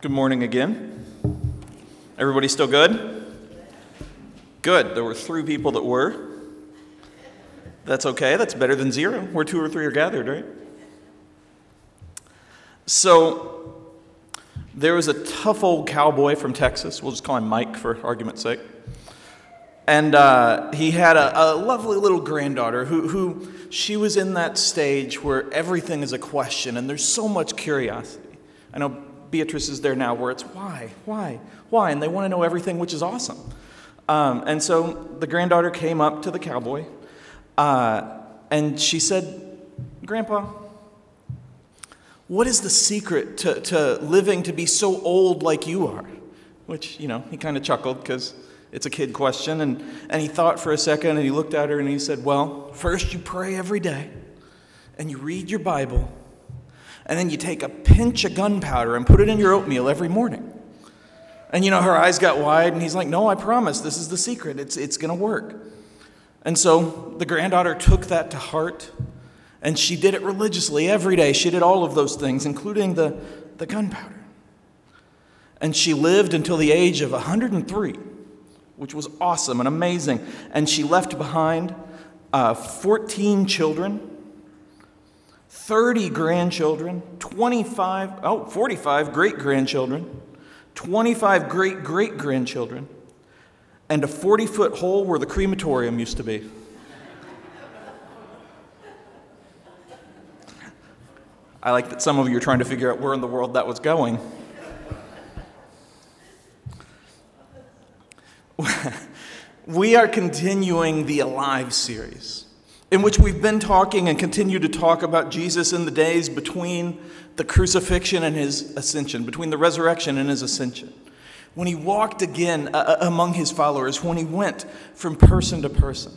Good morning again. Everybody still good? Good. There were three people that were. That's okay. That's better than zero. Where two or three are gathered, right? So, there was a tough old cowboy from Texas. We'll just call him Mike for argument's sake. And uh, he had a, a, lovely little granddaughter who, who she was in that stage where everything is a question and there's so much curiosity. I know Beatrice is there now where it's why, why, why? And they want to know everything, which is awesome. Um, and so the granddaughter came up to the cowboy uh, and she said, Grandpa, what is the secret to, to living to be so old like you are? Which, you know, he kind of chuckled because it's a kid question. And, and he thought for a second and he looked at her and he said, Well, first you pray every day and you read your Bible. And then you take a pinch of gunpowder and put it in your oatmeal every morning. And you know, her eyes got wide and he's like, No, I promise, this is the secret. It's, it's going to work. And so the granddaughter took that to heart and she did it religiously every day. She did all of those things, including the, the gunpowder. And she lived until the age of 103 which was awesome and amazing. And she left behind uh, 14 children, 30 grandchildren, 25, oh, 45 great grandchildren, 25 great great grandchildren, and a 40 foot hole where the crematorium used to be. I like that some of you are trying to figure out where in the world that was going. we are continuing the Alive series, in which we've been talking and continue to talk about Jesus in the days between the crucifixion and his ascension, between the resurrection and his ascension. When he walked again uh, uh among his followers, when he went from person to person.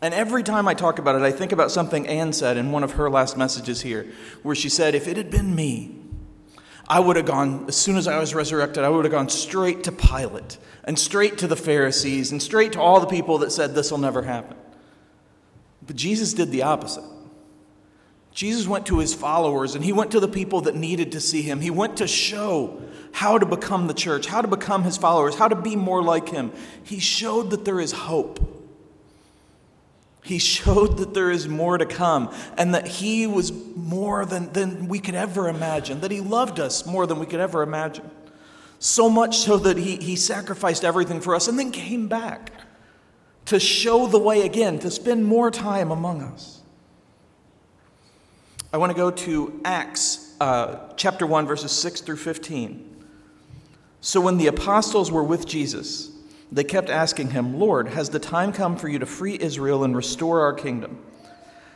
And every time I talk about it, I think about something Anne said in one of her last messages here, where she said, If it had been me, I would have gone, as soon as I was resurrected, I would have gone straight to Pilate and straight to the Pharisees and straight to all the people that said this will never happen. But Jesus did the opposite. Jesus went to his followers and he went to the people that needed to see him. He went to show how to become the church, how to become his followers, how to be more like him. He showed that there is hope. He showed that there is more to come and that he was more than, than we could ever imagine, that he loved us more than we could ever imagine. So much so that he, he sacrificed everything for us and then came back to show the way again, to spend more time among us. I want to go to Acts uh, chapter 1, verses 6 through 15. So when the apostles were with Jesus, they kept asking him, Lord, has the time come for you to free Israel and restore our kingdom?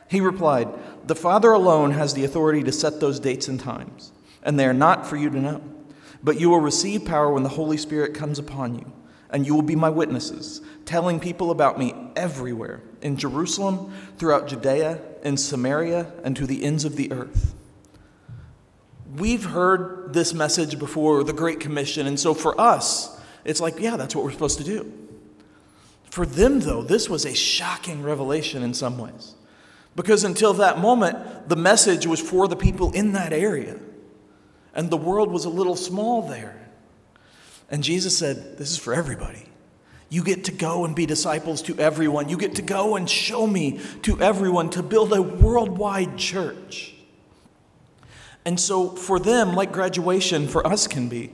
He replied, The Father alone has the authority to set those dates and times, and they are not for you to know. But you will receive power when the Holy Spirit comes upon you, and you will be my witnesses, telling people about me everywhere in Jerusalem, throughout Judea, in Samaria, and to the ends of the earth. We've heard this message before, the Great Commission, and so for us, it's like, yeah, that's what we're supposed to do. For them, though, this was a shocking revelation in some ways. Because until that moment, the message was for the people in that area and the world was a little small there. And Jesus said, This is for everybody. You get to go and be disciples to everyone. You get to go and show me to everyone to build a worldwide church. And so, for them, like graduation for us can be,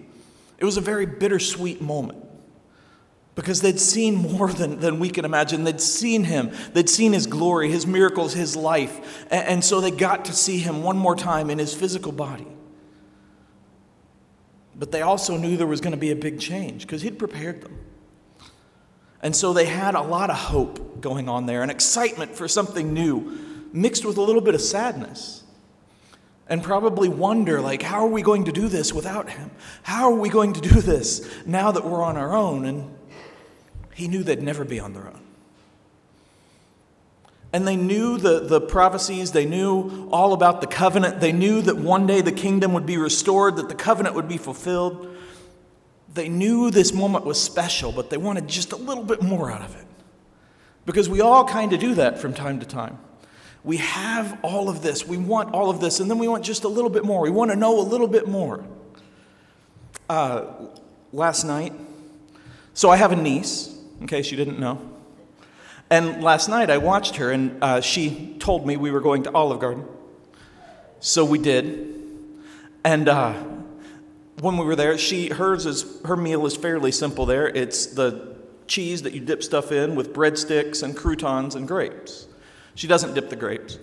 it was a very bittersweet moment because they'd seen more than, than we can imagine. They'd seen him, they'd seen his glory, his miracles, his life. And, and so they got to see him one more time in his physical body. But they also knew there was going to be a big change because he'd prepared them. And so they had a lot of hope going on there and excitement for something new, mixed with a little bit of sadness. And probably wonder, like, how are we going to do this without him? How are we going to do this now that we're on our own? And he knew they'd never be on their own. And they knew the, the prophecies, they knew all about the covenant, they knew that one day the kingdom would be restored, that the covenant would be fulfilled. They knew this moment was special, but they wanted just a little bit more out of it. Because we all kind of do that from time to time. We have all of this, we want all of this, and then we want just a little bit more. We want to know a little bit more. Uh, last night, so I have a niece, in case you didn't know. And last night I watched her, and uh, she told me we were going to Olive Garden. So we did. And uh, when we were there, she hers is her meal is fairly simple. There, it's the cheese that you dip stuff in with breadsticks and croutons and grapes. She doesn't dip the grapes.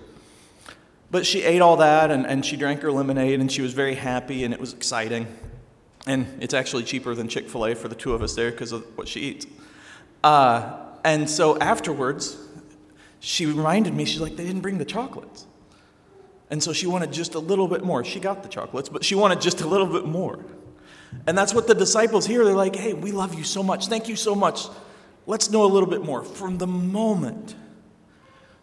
But she ate all that and, and she drank her lemonade and she was very happy and it was exciting. And it's actually cheaper than Chick fil A for the two of us there because of what she eats. Uh, and so afterwards, she reminded me, she's like, they didn't bring the chocolates. And so she wanted just a little bit more. She got the chocolates, but she wanted just a little bit more. And that's what the disciples here, they're like, hey, we love you so much. Thank you so much. Let's know a little bit more. From the moment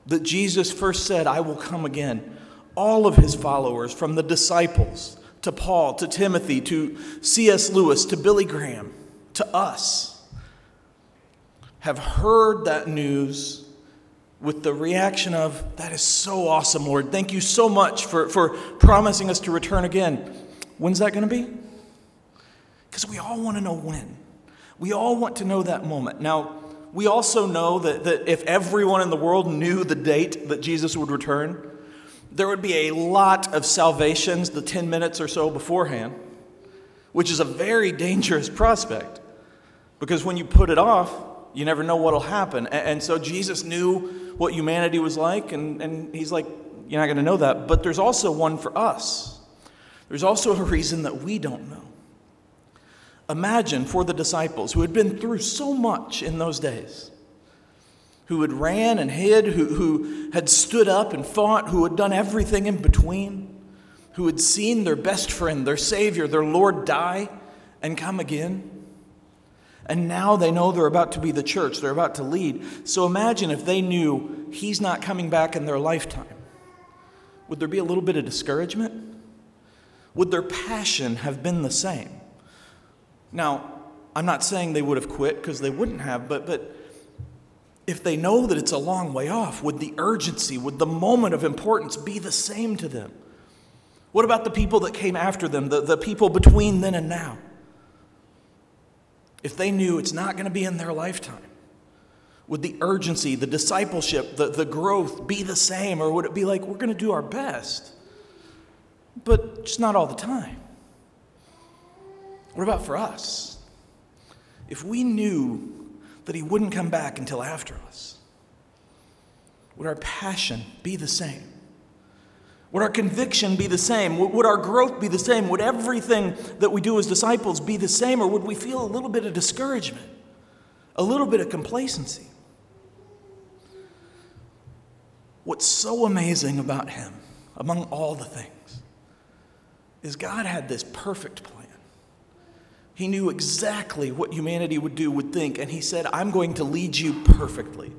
that Jesus first said, I will come again, all of his followers, from the disciples to Paul to Timothy to C.S. Lewis to Billy Graham to us, have heard that news with the reaction of, That is so awesome, Lord. Thank you so much for, for promising us to return again. When's that going to be? Because we all want to know when. We all want to know that moment. Now, we also know that, that if everyone in the world knew the date that Jesus would return, there would be a lot of salvations the 10 minutes or so beforehand, which is a very dangerous prospect. Because when you put it off, you never know what'll happen. And, so Jesus knew what humanity was like, and, and he's like, You're not going to know that. But there's also one for us. There's also a reason that we don't know. Imagine for the disciples who had been through so much in those days, who had ran and hid, who, who had stood up and fought, who had done everything in between, who had seen their best friend, their Savior, their Lord die and come again. And now they know they're about to be the church, they're about to lead. So imagine if they knew He's not coming back in their lifetime. Would there be a little bit of discouragement? Would their passion have been the same? Now, I'm not saying they would have quit because they wouldn't have, but, but if they know that it's a long way off, would the urgency, would the moment of importance be the same to them? What about the people that came after them, the, the people between then and now? If they knew it's not going to be in their lifetime, would the urgency, the discipleship, the, the growth be the same? Or would it be like, we're going to do our best, but just not all the time? What about for us? If we knew that He wouldn't come back until after us, would our passion be the same? Would our conviction be the same? Would our growth be the same? Would everything that we do as disciples be the same? Or would we feel a little bit of discouragement, a little bit of complacency? What's so amazing about him, among all the things, is God had this perfect plan. He knew exactly what humanity would do, would think, and he said, I'm going to lead you perfectly.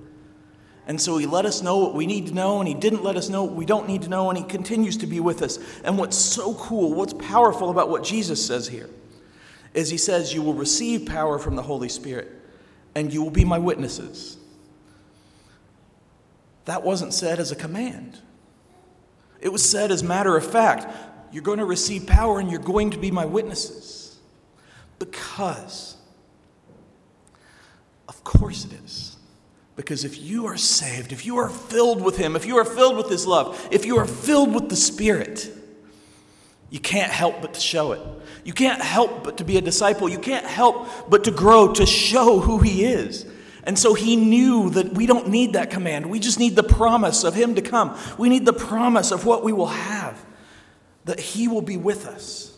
And so he let us know what we need to know, and he didn't let us know what we don't need to know, and he continues to be with us. And what's so cool, what's powerful about what Jesus says here, is he says, You will receive power from the Holy Spirit, and you will be my witnesses. That wasn't said as a command, it was said as matter of fact. You're going to receive power, and you're going to be my witnesses. Because, of course it is. Because if you are saved, if you are filled with Him, if you are filled with His love, if you are filled with the Spirit, you can't help but to show it. You can't help but to be a disciple. You can't help but to grow, to show who He is. And so He knew that we don't need that command. We just need the promise of Him to come. We need the promise of what we will have, that He will be with us.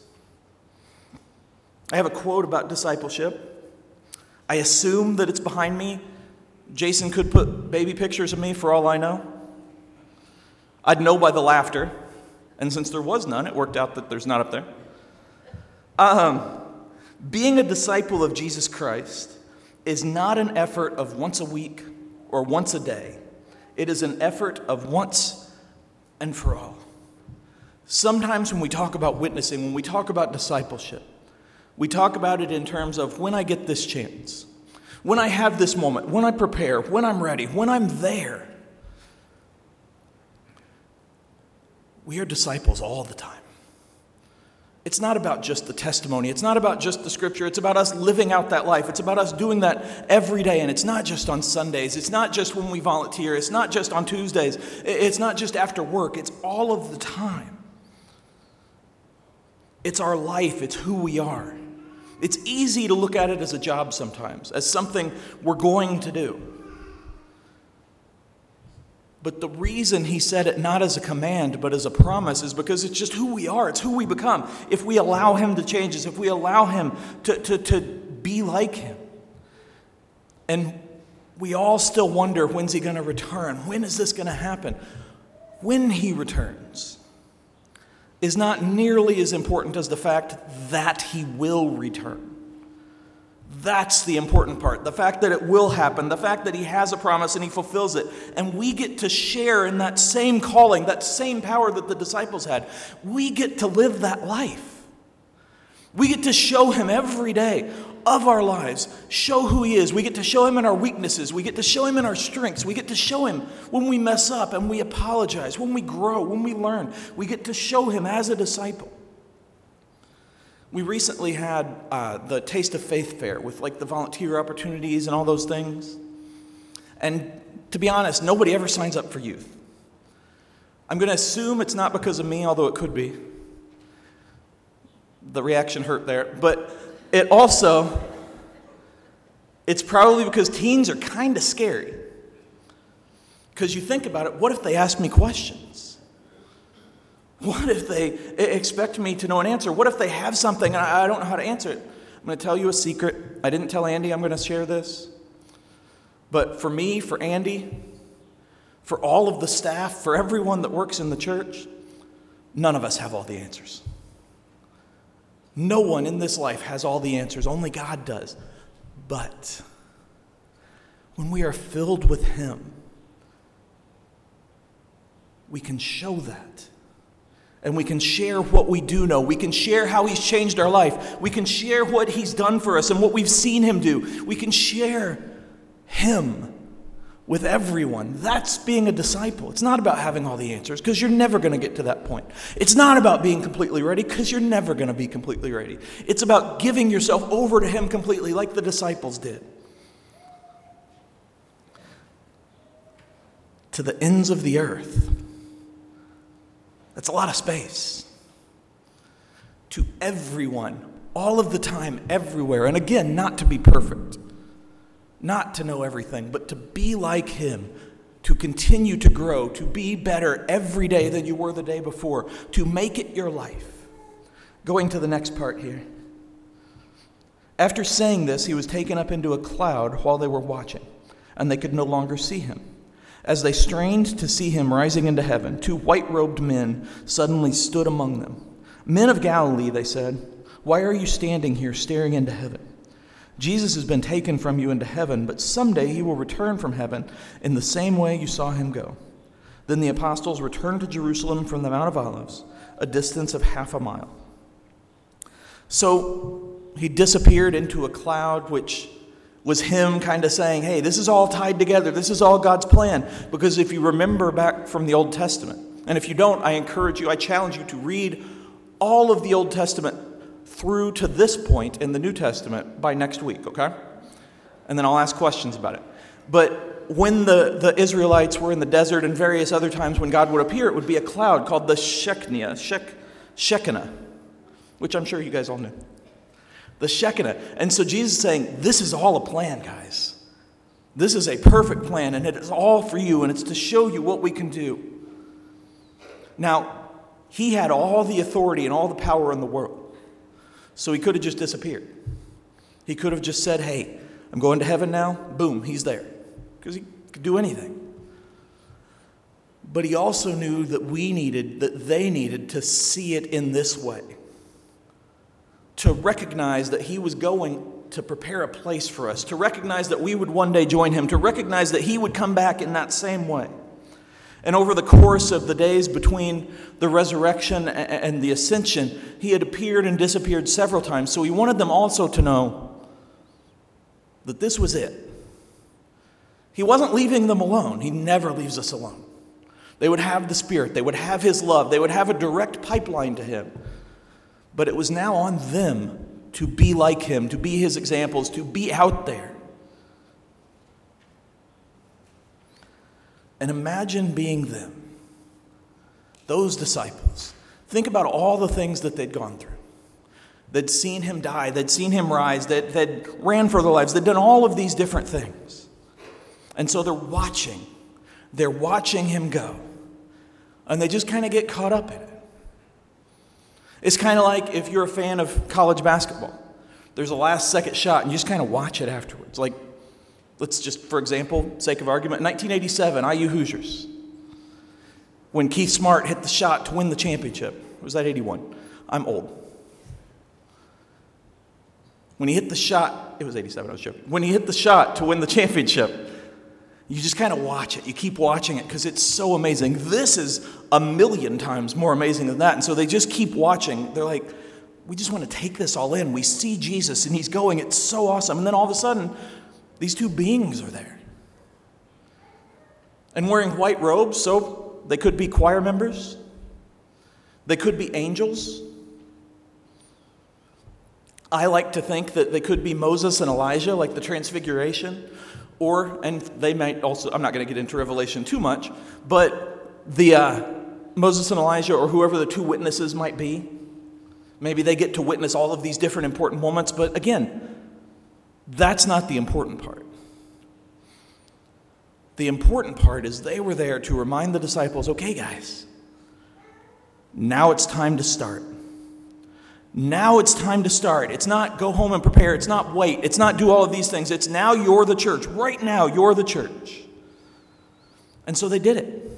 I have a quote about discipleship. I assume that it's behind me. Jason could put baby pictures of me for all I know. I'd know by the laughter. And since there was none, it worked out that there's not up there. Um, being a disciple of Jesus Christ is not an effort of once a week or once a day, it is an effort of once and for all. Sometimes when we talk about witnessing, when we talk about discipleship, we talk about it in terms of when I get this chance, when I have this moment, when I prepare, when I'm ready, when I'm there. We are disciples all the time. It's not about just the testimony. It's not about just the scripture. It's about us living out that life. It's about us doing that every day. And it's not just on Sundays. It's not just when we volunteer. It's not just on Tuesdays. It's not just after work. It's all of the time. It's our life. It's who we are. It's easy to look at it as a job sometimes, as something we're going to do. But the reason he said it not as a command, but as a promise, is because it's just who we are. It's who we become. If we allow him to change us, if we allow him to, to, to be like him. And we all still wonder when's he going to return? When is this going to happen? When he returns is not nearly as important as the fact that he will return. That's the important part. The fact that it will happen, the fact that he has a promise and he fulfills it. And we get to share in that same calling, that same power that the disciples had. We get to live that life. We get to show him every day of our lives, show who he is. We get to show him in our weaknesses. We get to show him in our strengths. We get to show him when we mess up and we apologize, when we grow, when we learn. We get to show him as a disciple. We recently had uh, the Taste of Faith fair with like the volunteer opportunities and all those things. And to be honest, nobody ever signs up for youth. I'm going to assume it's not because of me, although it could be. The reaction hurt there. But it also, it's probably because teens are kind of scary. Because you think about it, what if they ask me questions? What if they expect me to know an answer? What if they have something and I don't know how to answer it? I'm going to tell you a secret. I didn't tell Andy I'm going to share this. But for me, for Andy, for all of the staff, for everyone that works in the church, none of us have all the answers. No one in this life has all the answers, only God does. But when we are filled with Him, we can show that and we can share what we do know. We can share how He's changed our life. We can share what He's done for us and what we've seen Him do. We can share Him with everyone. That's being a disciple. It's not about having all the answers because you're never going to get to that point. It's not about being completely ready because you're never going to be completely ready. It's about giving yourself over to Him completely, like the disciples did. To the ends of the earth. That's a lot of space. To everyone, all of the time, everywhere. And again, not to be perfect, not to know everything, but to be like Him, to continue to grow, to be better every day than you were the day before, to make it your life. Going to the next part here. After saying this, he was taken up into a cloud while they were watching, and they could no longer see him. As they strained to see him rising into heaven, two white robed men suddenly stood among them. Men of Galilee, they said, why are you standing here staring into heaven? Jesus has been taken from you into heaven, but someday he will return from heaven in the same way you saw him go. Then the apostles returned to Jerusalem from the Mount of Olives, a distance of half a mile. So he disappeared into a cloud, which was him kind of saying, hey, this is all tied together. This is all God's plan. Because if you remember back from the Old Testament, and if you don't, I encourage you, I challenge you to read all of the Old Testament through to this point in the New Testament by next week, okay? And then I'll ask questions about it. But when the, the Israelites were in the desert and various other times when God would appear, it would be a cloud called the Shekinah, Shek, Shekinah, which I'm sure you guys all knew the Shekinah. And so Jesus is saying, This is all a plan, guys. This is a perfect plan, and it is all for you, and it's to show you what we can do. Now, he had all the authority and all the power in the world. So he could have just disappeared. He could have just said, Hey, I'm going to heaven now. Boom, he's there. Because he could do anything. But he also knew that we needed, that they needed to see it in this way to recognize that He was going to prepare a place for us, to recognize that we would one day join Him, to recognize that He would come back in that same way. And over the course of the days between the resurrection and the ascension, He had appeared and disappeared several times. So He wanted them also to know that this was it. He wasn't leaving them alone, He never leaves us alone. They would have the Spirit, they would have His love, they would have a direct pipeline to Him. but it was now on them to be like him, to be his examples, to be out there. And imagine being them, those disciples. Think about all the things that they'd gone through. They'd seen him die, they'd seen him rise, that they'd ran for their lives, they'd done all of these different things. And so they're watching. They're watching him go. And they just kind of get caught up in it. It's kind of like if you're a fan of college basketball. There's a last second shot, and you just kind of watch it afterwards. Like, let's just, for example, sake of argument, 1987, IU Hoosiers. When Keith Smart hit the shot to win the championship. Was that 81? I'm old. When he hit the shot, it was 87, I was joking. When he hit the shot to win the championship, you just kind of watch it. You keep watching it because it's so amazing. This is a million times more amazing than that. And so they just keep watching. They're like, we just want to take this all in. We see Jesus and he's going. It's so awesome. And then all of a sudden, these two beings are there. And wearing white robes, so they could be choir members, they could be angels. I like to think that they could be Moses and Elijah, like the Transfiguration. Or, and they might also, I'm not going to get into Revelation too much, but the uh, Moses and Elijah, or whoever the two witnesses might be, maybe they get to witness all of these different important moments, but again, that's not the important part. The important part is they were there to remind the disciples okay, guys, now it's time to start. Now it's time to start. It's not go home and prepare. It's not wait. It's not do all of these things. It's now you're the church. Right now, you're the church. And so they did it.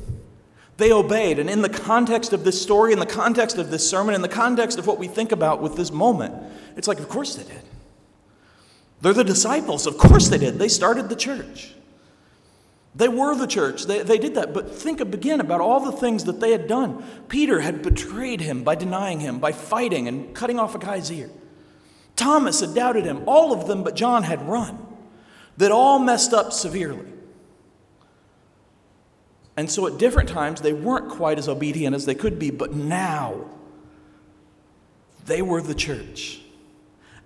They obeyed. And in the context of this story, in the context of this sermon, in the context of what we think about with this moment, it's like, of course they did. They're the disciples. Of course they did. They started the church. They were the church. They, they did that. But think again about all the things that they had done. Peter had betrayed him by denying him, by fighting and cutting off a guy's ear. Thomas had doubted him. All of them but John had run. That all messed up severely. And so at different times, they weren't quite as obedient as they could be, but now they were the church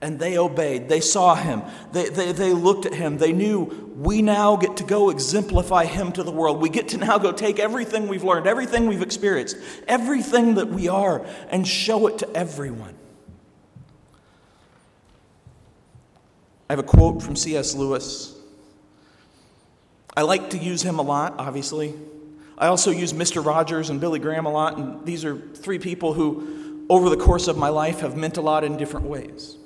and they obeyed. They saw him. They, they, they looked at him. They knew we now get to go exemplify him to the world. We get to now go take everything we've learned, everything we've experienced, everything that we are, and show it to everyone. I have a quote from C.S. Lewis. I like to use him a lot, obviously. I also use Mr. Rogers and Billy Graham a lot, and these are three people who, over the course of my life, have meant a lot in different ways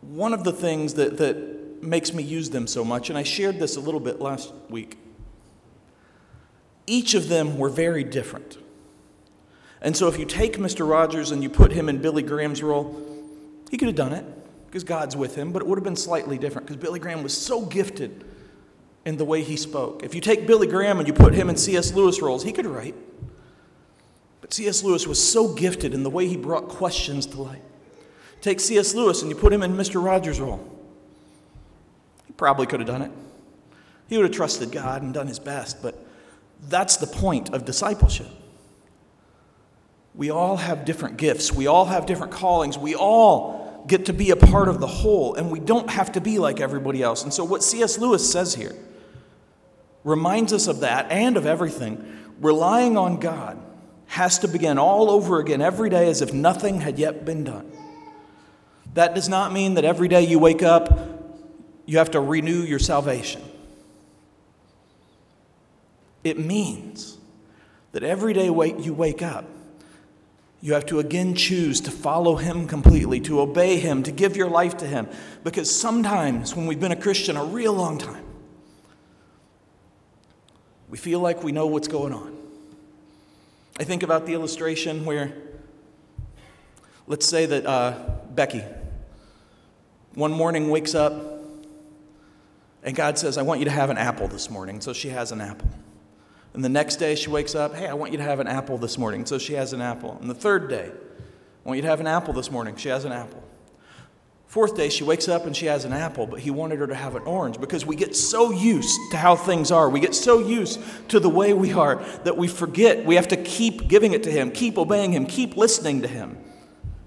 one of the things that, that makes me use them so much, and I shared this a little bit last week, each of them were very different. And so if you take Mr. Rogers and you put him in Billy Graham's role, he could have done it because God's with him, but it would have been slightly different because Billy Graham was so gifted in the way he spoke. If you take Billy Graham and you put him in C.S. Lewis roles, he could write. But C.S. Lewis was so gifted in the way he brought questions to light. Take C.S. Lewis and you put him in Mr. Rogers' role. He probably could have done it. He would have trusted God and done his best, but that's the point of discipleship. We all have different gifts, we all have different callings, we all get to be a part of the whole, and we don't have to be like everybody else. And so, what C.S. Lewis says here reminds us of that and of everything. Relying on God has to begin all over again every day as if nothing had yet been done. That does not mean that every day you wake up, you have to renew your salvation. It means that every day you wake up, you have to again choose to follow Him completely, to obey Him, to give your life to Him. Because sometimes when we've been a Christian a real long time, we feel like we know what's going on. I think about the illustration where, let's say that uh, Becky, one morning wakes up and God says, I want you to have an apple this morning. So she has an apple. And the next day she wakes up, hey, I want you to have an apple this morning. So she has an apple. And the third day, I want you to have an apple this morning. She has an apple. Fourth day, she wakes up and she has an apple, but he wanted her to have an orange because we get so used to how things are. We get so used to the way we are that we forget we have to keep giving it to him, keep obeying him, keep listening to him.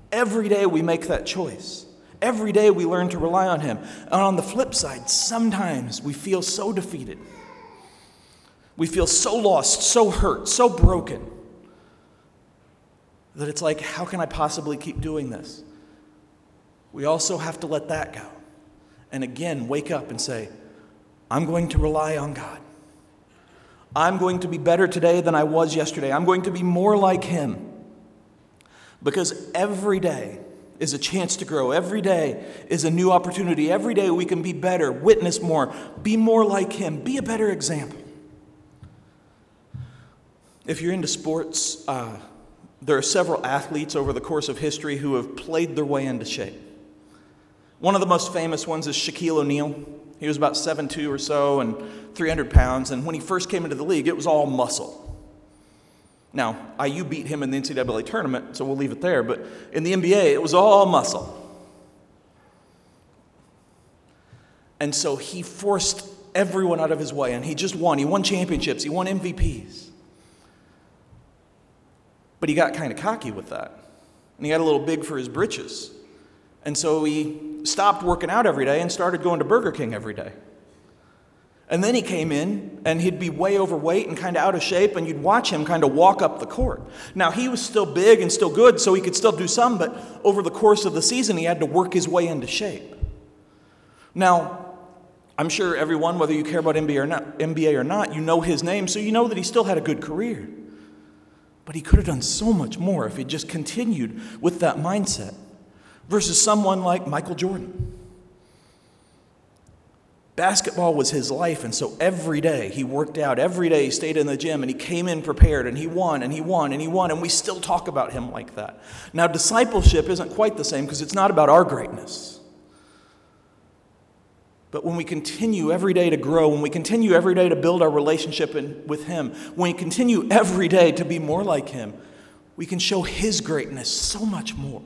Every day we make that choice. Every day we learn to rely on him. And on the flip side, sometimes we feel so defeated. We feel so lost, so hurt, so broken that it's like, how can I possibly keep doing this? we also have to let that go. And again, wake up and say, I'm going to rely on God. I'm going to be better today than I was yesterday. I'm going to be more like Him. Because every day is a chance to grow. Every day is a new opportunity. Every day we can be better, witness more, be more like Him, be a better example. If you're into sports, uh, there are several athletes over the course of history who have played their way into shape. One of the most famous ones is Shaquille O'Neal. He was about 7'2 or so and 300 pounds, and when he first came into the league, it was all muscle. Now, IU beat him in the NCAA tournament, so we'll leave it there, but in the NBA, it was all muscle. And so he forced everyone out of his way, and he just won. He won championships, he won MVPs. But he got kind of cocky with that, and he got a little big for his britches. And so he stopped working out every day and started going to Burger King every day. And then he came in and he'd be way overweight and kind of out of shape, and you'd watch him kind of walk up the court. Now, he was still big and still good, so he could still do some, but over the course of the season, he had to work his way into shape. Now, I'm sure everyone, whether you care about NBA or not, NBA or not, you know his name, so you know that he still had a good career. But he could have done so much more if he just continued with that mindset versus someone like Michael Jordan. Basketball was his life, and so every day he worked out, every day he stayed in the gym, and he came in prepared, and he won, and he won, and he won, and we still talk about him like that. Now, discipleship isn't quite the same because it's not about our greatness. But when we continue every day to grow, when we continue every day to build our relationship in, with Him, when we continue every day to be more like Him, we can show His greatness so much more.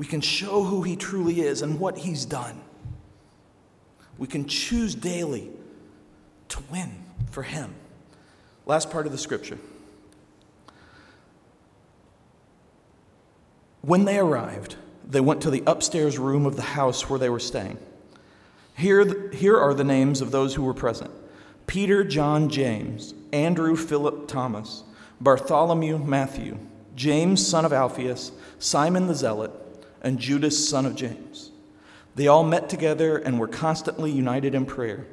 We can show who He truly is and what He's done. We can choose daily to win for Him. Last part of the scripture. When they arrived, they went to the upstairs room of the house where they were staying. Here, here are the names of those who were present Peter, John, James, Andrew, Philip, Thomas, Bartholomew, Matthew, James, son of Alphaeus, Simon the Zealot, and Judas, son of James. They all met together and were constantly united in prayer,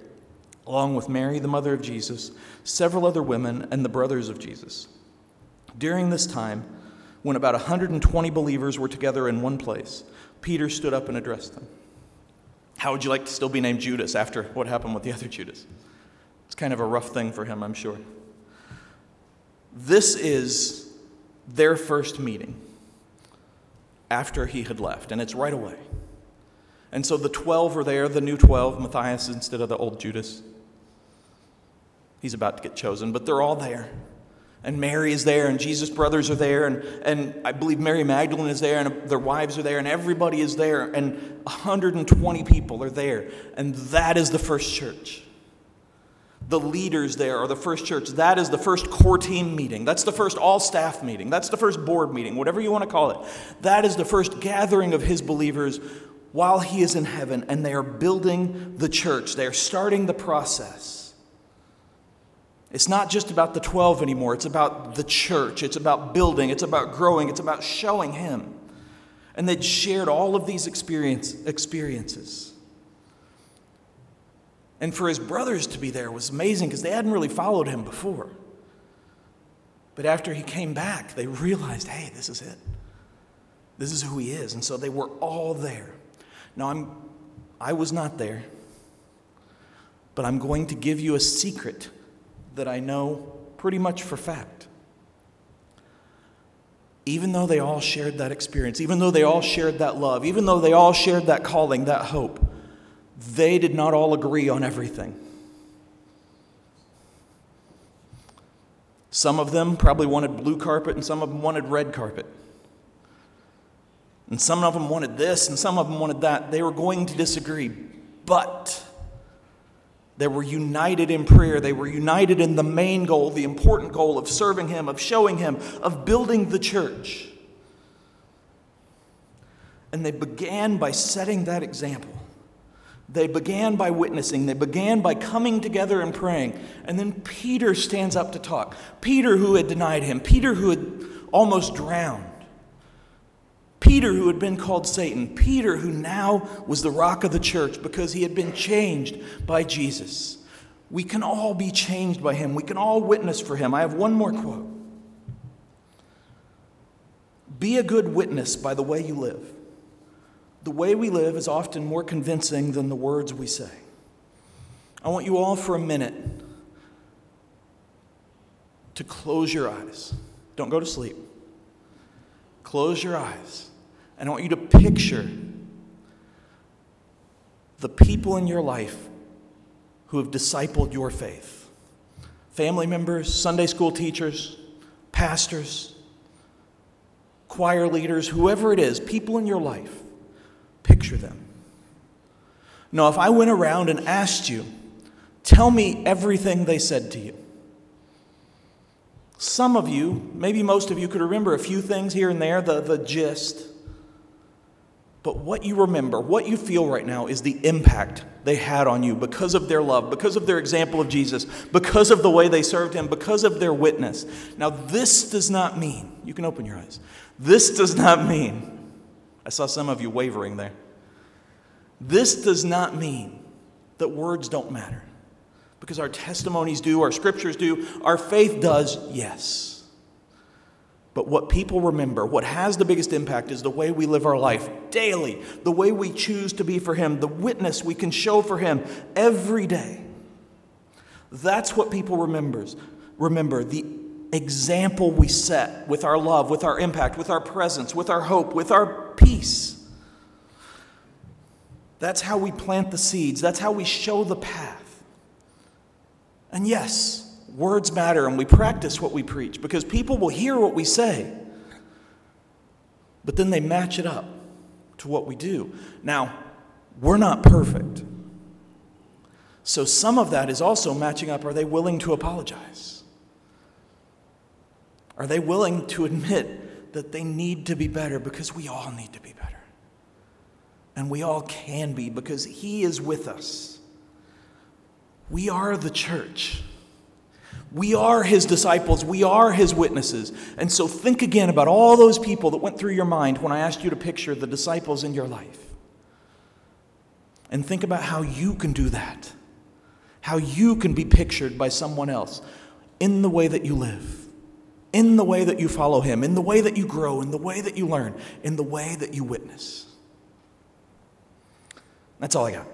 along with Mary, the mother of Jesus, several other women, and the brothers of Jesus. During this time, when about 120 believers were together in one place, Peter stood up and addressed them. How would you like to still be named Judas after what happened with the other Judas? It's kind of a rough thing for him, I'm sure. This is their first meeting after he had left, and it's right away. And so the 12 are there, the new 12, Matthias instead of the old Judas. He's about to get chosen, but they're all there. And Mary is there, and Jesus' brothers are there, and, and I believe Mary Magdalene is there, and their wives are there, and everybody is there, and 120 people are there. And that is the first church the leaders there or the first church. That is the first core team meeting. That's the first all staff meeting. That's the first board meeting, whatever you want to call it. That is the first gathering of his believers while he is in heaven, and they are building the church. They are starting the process. It's not just about the 12 anymore, it's about the church. It's about building, it's about growing, it's about showing him. And they'd shared all of these experience, experiences. And for his brothers to be there was amazing because they hadn't really followed him before. But after he came back, they realized, hey, this is it. This is who he is. And so they were all there. Now, I'm, I was not there, but I'm going to give you a secret that I know pretty much for fact. Even though they all shared that experience, even though they all shared that love, even though they all shared that calling, that hope, they did not all agree on everything. Some of them probably wanted blue carpet, and some of them wanted red carpet. And some of them wanted this and some of them wanted that. They were going to disagree. But they were united in prayer. They were united in the main goal, the important goal of serving Him, of showing Him, of building the church. And they began by setting that example. They began by witnessing. They began by coming together and praying. And then Peter stands up to talk. Peter, who had denied him, Peter, who had almost drowned, Peter, who had been called Satan, Peter, who now was the rock of the church because he had been changed by Jesus. We can all be changed by him. We can all witness for him. I have one more quote Be a good witness by the way you live. The way we live is often more convincing than the words we say. I want you all for a minute to close your eyes. Don't go to sleep. Close your eyes. And I want you to picture the people in your life who have discipled your faith family members, Sunday school teachers, pastors, choir leaders, whoever it is, people in your life. Picture them. Now, if I went around and asked you, tell me everything they said to you. Some of you, maybe most of you, could remember a few things here and there, the, the gist. But what you remember, what you feel right now, is the impact they had on you because of their love, because of their example of Jesus, because of the way they served Him, because of their witness. Now, this does not mean, you can open your eyes, this does not mean I saw some of you wavering there. This does not mean that words don't matter. Because our testimonies do, our scriptures do, our faith does, yes. But what people remember, what has the biggest impact, is the way we live our life daily, the way we choose to be for Him, the witness we can show for Him every day. That's what people remembers. Remember the example we set with our love, with our impact, with our presence, with our hope, with our peace. That's how we plant the seeds, that's how we show the path. And yes, words matter and we practice what we preach because people will hear what we say, but then they match it up to what we do. Now, we're not perfect. So some of that is also matching up. Are they willing to apologize? Are they willing to admit that they need to be better because we all need to be better. And we all can be because He is with us. We are the church. We are His disciples. We are His witnesses. And so think again about all those people that went through your mind when I asked you to picture the disciples in your life. And think about how you can do that, how you can be pictured by someone else in the way that you live in the way that you follow Him, in the way that you grow, in the way that you learn, in the way that you witness. That's all I got.